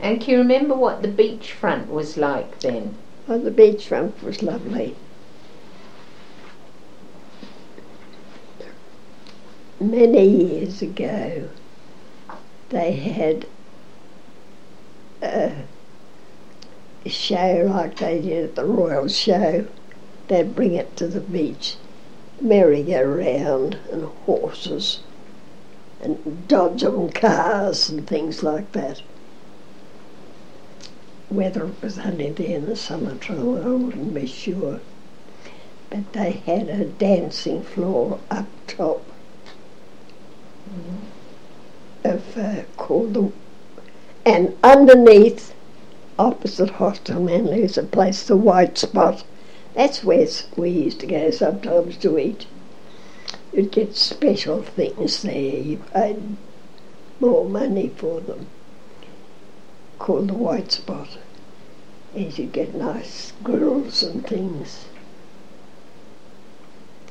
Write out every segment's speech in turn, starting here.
And can you remember what the beachfront was like then? Oh, the beachfront was lovely. Many years ago, they had a show like they did at the Royal Show. They'd bring it to the beach, merry-go-round and horses and dodgem cars and things like that. Whether it was only there in the summertime, I wouldn't be sure. But they had a dancing floor up top of uh, called the, and underneath, opposite Hostel Manly, is a place, the White Spot. That's where we used to go sometimes to eat. You'd get special things there. You paid more money for them. Called the White Spot. And you'd get nice grills and things.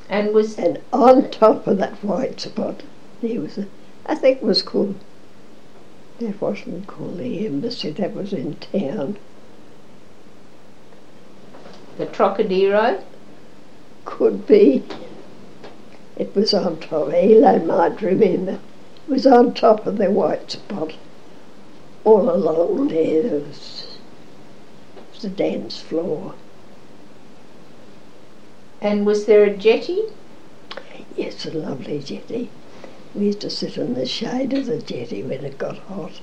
And was And on top of that white spot, there was a, I think it was called, that wasn't called the embassy, that was in town. the Trocadero? Could be. It was on top, Eli might remember. It was on top of the white spot. All along there, there was, a dance floor. And was there a jetty? Yes, a lovely jetty. We used to sit in the shade of the jetty when it got hot.